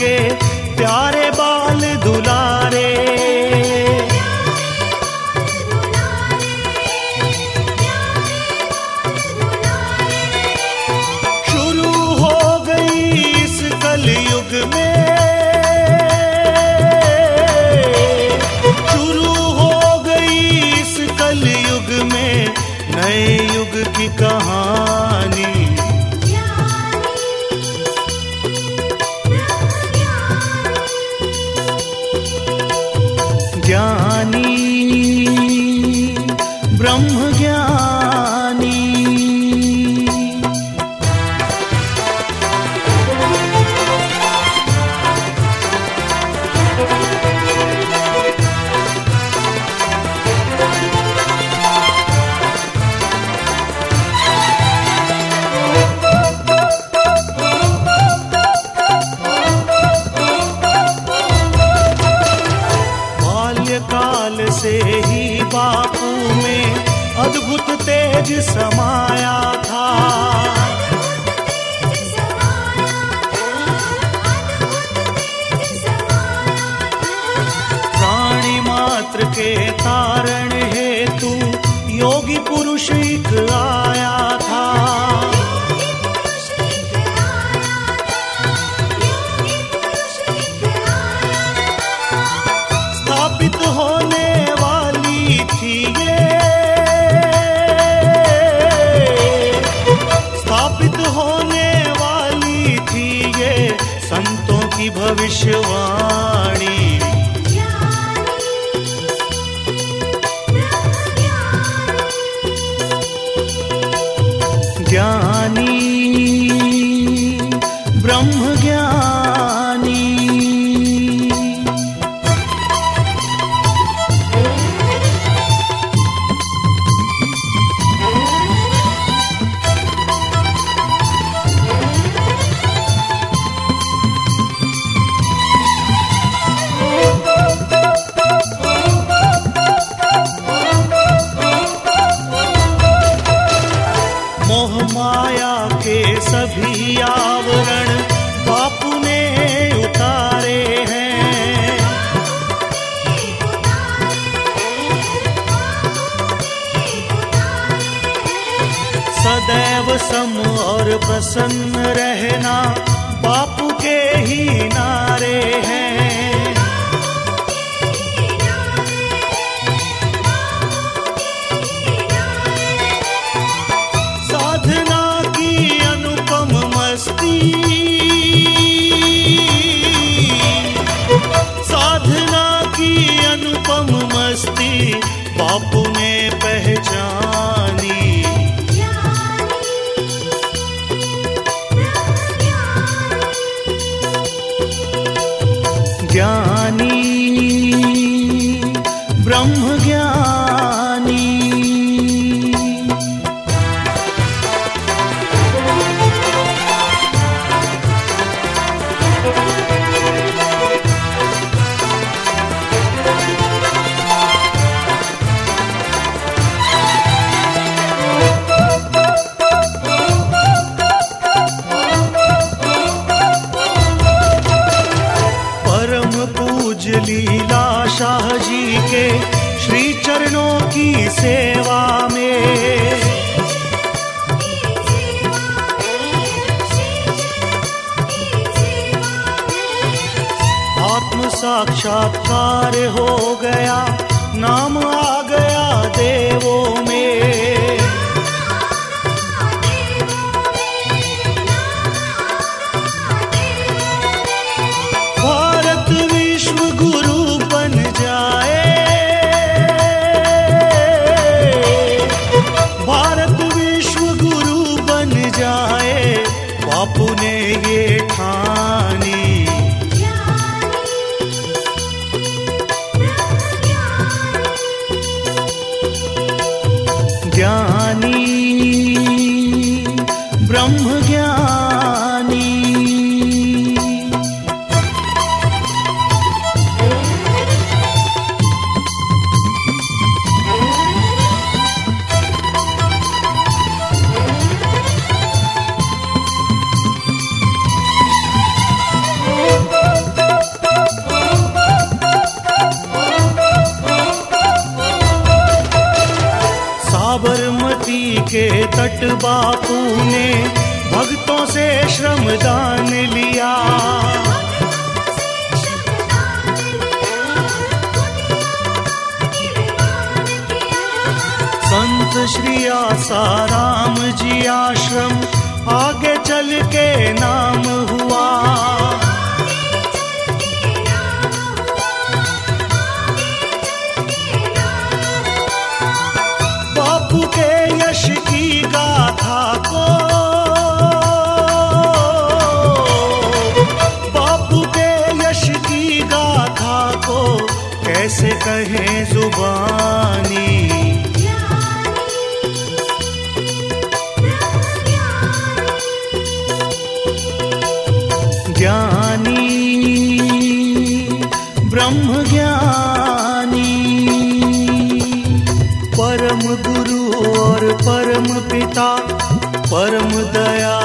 के प्यारे 是一个 सभी आवरण बापू ने उतारे हैं। सदैव सम और प्रसन्न रहना बापू के ही नारे हैं। साक्षात्कार हो गया नाम आ गया देवों में। ज्ञानी साबरमती के तट बापू ने भक्तों से श्रमदान लिया। संत श्री आसाराम जी आश्रम आगे चल के नाम ब्रह्म ज्ञानी परम गुरु और परम पिता परम दयालु